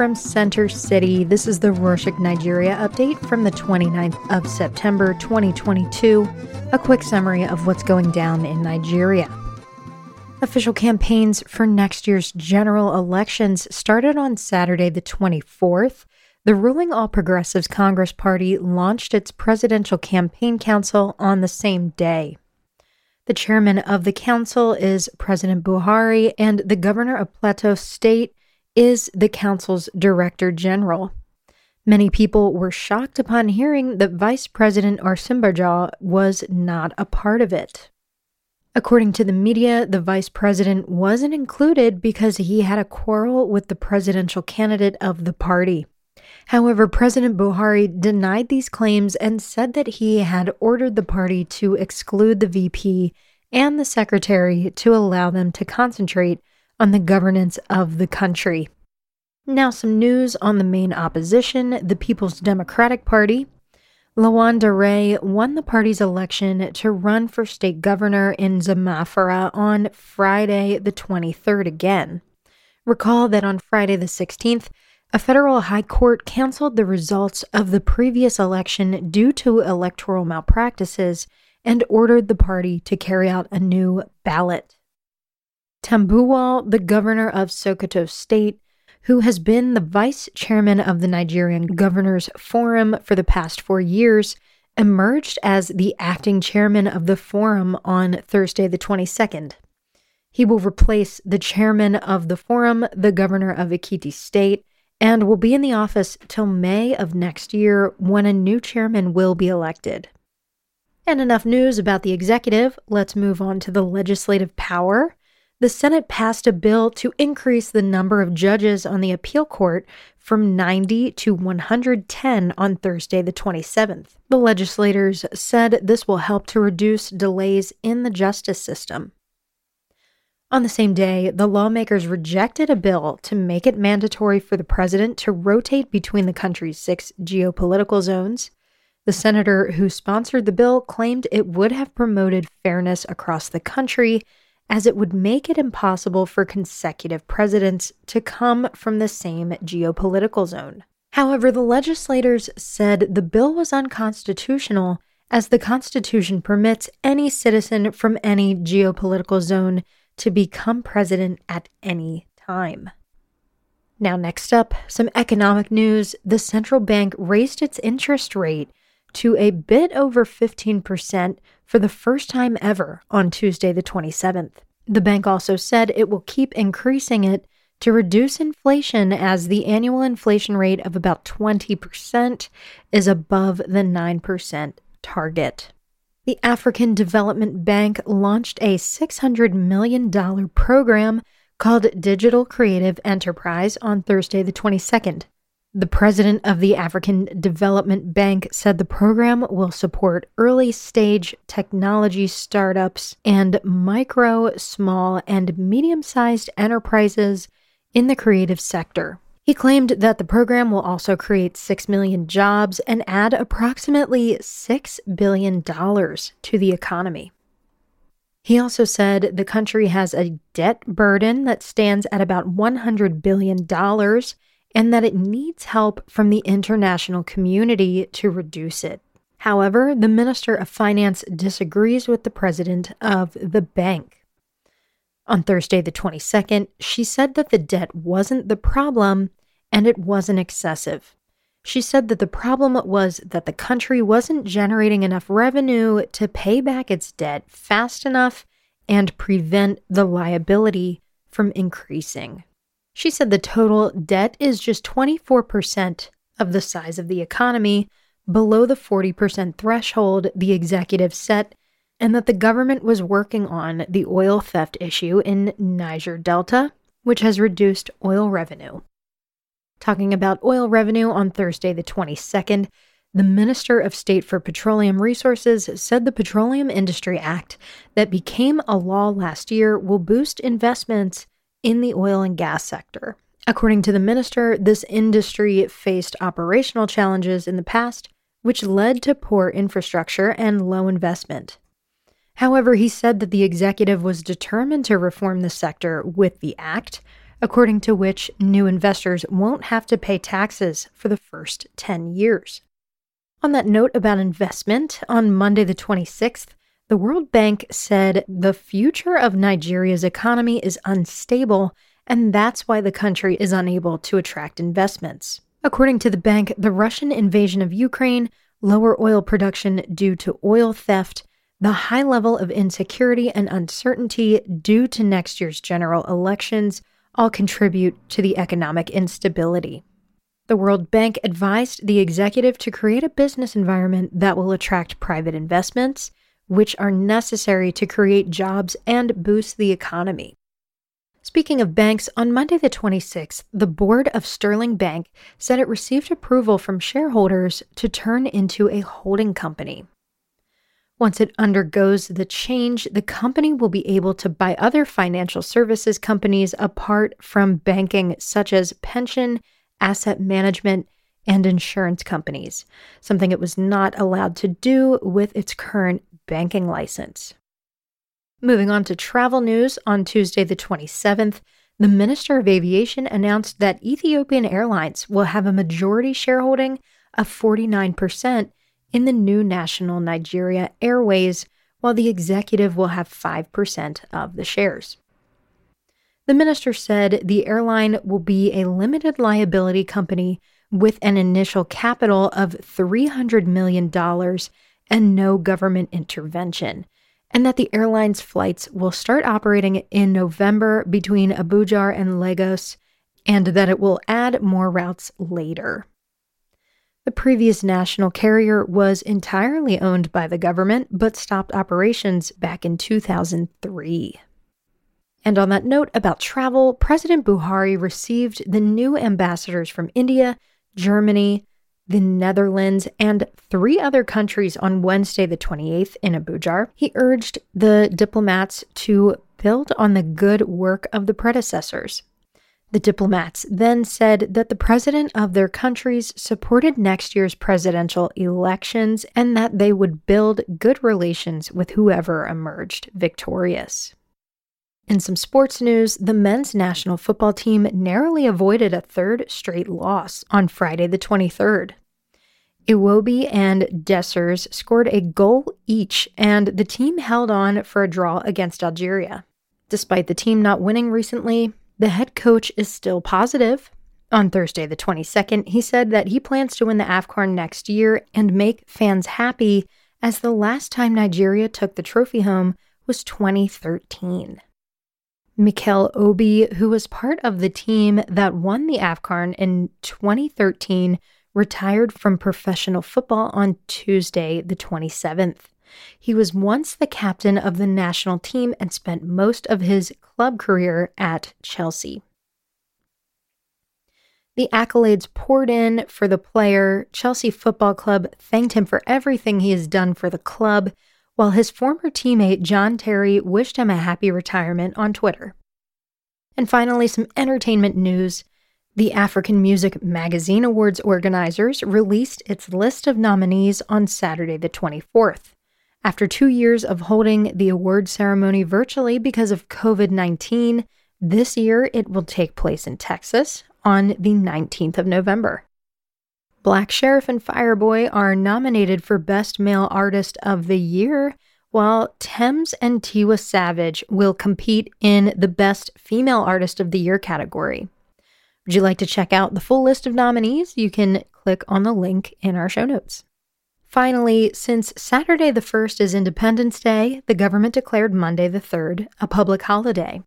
from Center City. This is the Rorshok Nigeria update from the 29th of September 2022. A quick summary of what's going down in Nigeria. Official campaigns for next year's general elections started on Saturday, the 24th. The ruling All Progressives Congress Party launched its presidential campaign council on the same day. The chairman of the council is President Buhari, and the governor of Plateau State is the council's director general. Many people were shocked upon hearing that Vice President Osinbajo was not a part of it. According to the media, the vice president wasn't included because he had a quarrel with the presidential candidate of the party. However, President Buhari denied these claims and said that he had ordered the party to exclude the VP and the secretary to allow them to concentrate on the governance of the country. Now, some news on the main opposition, the People's Democratic Party. Lawal Dare won the party's election to run for state governor in Zamfara on Friday, the 23rd again. Recall that on Friday, the 16th, a federal high court canceled the results of the previous election due to electoral malpractices and ordered the party to carry out a new ballot. Tambuwal, the governor of Sokoto State, who has been the vice chairman of the Nigerian Governors Forum for the past four years, emerged as the acting chairman of the forum on Thursday, the 22nd. He will replace the chairman of the forum, the governor of Ekiti State, and will be in the office till May of next year when a new chairman will be elected. And enough news about the executive. Let's move on to the legislative power the Senate passed a bill to increase the number of judges on the appeal court from 90 to 110 on Thursday, the 27th. The legislators said this will help to reduce delays in the justice system. On the same day, the lawmakers rejected a bill to make it mandatory for the president to rotate between the country's six geopolitical zones. The senator who sponsored the bill claimed it would have promoted fairness across the country as it would make it impossible for consecutive presidents to come from the same geopolitical zone. However, the legislators said the bill was unconstitutional as the Constitution permits any citizen from any geopolitical zone to become president at any time. Now, next up, some economic news. The central bank raised its interest rate to a bit over 15% for the first time ever on Tuesday, the 27th. The bank also said it will keep increasing it to reduce inflation as the annual inflation rate of about 20% is above the 9% target. The African Development Bank launched a $600 million program called Digital Creative Enterprise on Thursday, the 22nd. The president of the African Development Bank said the program will support early stage technology startups and micro, small, and medium sized enterprises in the creative sector. He claimed that the program will also create 6 million jobs and add approximately $6 billion to the economy. He also said the country has a debt burden that stands at about $100 billion and that it needs help from the international community to reduce it. However, the Minister of Finance disagrees with the president of the bank. On Thursday, the 22nd, she said that the debt wasn't the problem and it wasn't excessive. She said that the problem was that the country wasn't generating enough revenue to pay back its debt fast enough and prevent the liability from increasing. She said the total debt is just 24% of the size of the economy, below the 40% threshold the executive set, and that the government was working on the oil theft issue in Niger Delta, which has reduced oil revenue. Talking about oil revenue on Thursday, the 22nd, the Minister of State for Petroleum Resources said the Petroleum Industry Act that became a law last year will boost investments in the oil and gas sector. According to the minister, this industry faced operational challenges in the past, which led to poor infrastructure and low investment. However, he said that the executive was determined to reform the sector with the act, according to which new investors won't have to pay taxes for the first 10 years. On that note about investment, on Monday the 26th, the World Bank said the future of Nigeria's economy is unstable, and that's why the country is unable to attract investments. According to the bank, the Russian invasion of Ukraine, lower oil production due to oil theft, the high level of insecurity and uncertainty due to next year's general elections all contribute to the economic instability. The World Bank advised the executive to create a business environment that will attract private investments, which are necessary to create jobs and boost the economy. Speaking of banks, on Monday the 26th, the board of Sterling Bank said it received approval from shareholders to turn into a holding company. Once it undergoes the change, the company will be able to buy other financial services companies apart from banking, such as pension asset management, and insurance companies, something it was not allowed to do with its current banking license. Moving on to travel news, on Tuesday, the 27th, the Minister of Aviation announced that Ethiopian Airlines will have a majority shareholding of 49% in the new national Nigeria Airways, while the executive will have 5% of the shares. The minister said the airline will be a limited liability company with an initial capital of $300 million and no government intervention, and that the airline's flights will start operating in November between Abuja and Lagos, and that it will add more routes later. The previous national carrier was entirely owned by the government but stopped operations back in 2003. And on that note about travel, President Buhari received the new ambassadors from India, Germany, the Netherlands, and three other countries on Wednesday, the 28th, in Abuja. He urged the diplomats to build on the good work of the predecessors. The diplomats then said that the president of their countries supported next year's presidential elections and that they would build good relations with whoever emerged victorious. In some sports news, the men's national football team narrowly avoided a third straight loss on Friday, the 23rd. Iwobi and Dessers scored a goal each, and the team held on for a draw against Algeria. Despite the team not winning recently, the head coach is still positive. On Thursday, the 22nd, he said that he plans to win the AFCON next year and make fans happy, as the last time Nigeria took the trophy home was 2013. Mikel Obi, who was part of the team that won the AFCON in 2013, retired from professional football on Tuesday, the 27th. He was once the captain of the national team and spent most of his club career at Chelsea. The accolades poured in for the player. Chelsea Football Club thanked him for everything he has done for the club while his former teammate John Terry wished him a happy retirement on Twitter. And finally, some entertainment news. The African Music Magazine Awards organizers released its list of nominees on Saturday, the 24th. After two years of holding the award ceremony virtually because of COVID 19, this year it will take place in Texas on the 19th of November. Black Sherif and Fireboy are nominated for Best Male Artist of the Year, while Tems and Tiwa Savage will compete in the Best Female Artist of the Year category. Would you like to check out the full list of nominees? You can click on the link in our show notes. Finally, since Saturday the 1st is Independence Day, the government declared Monday the 3rd a public holiday.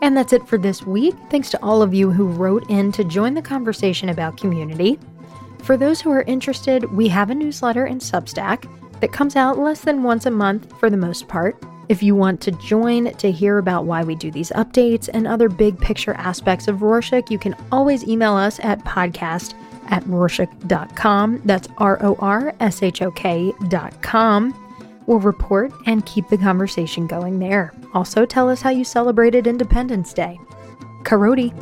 And that's it for this week. Thanks to all of you who wrote in to join the conversation about community. For those who are interested, we have a newsletter in Substack that comes out less than once a month for the most part. If you want to join to hear about why we do these updates and other big picture aspects of Rorshok, you can always email us at podcast at rorshok.com. That's R O R S H O K.com. We'll report and keep the conversation going there. Also, tell us how you celebrated Independence Day. Karoti.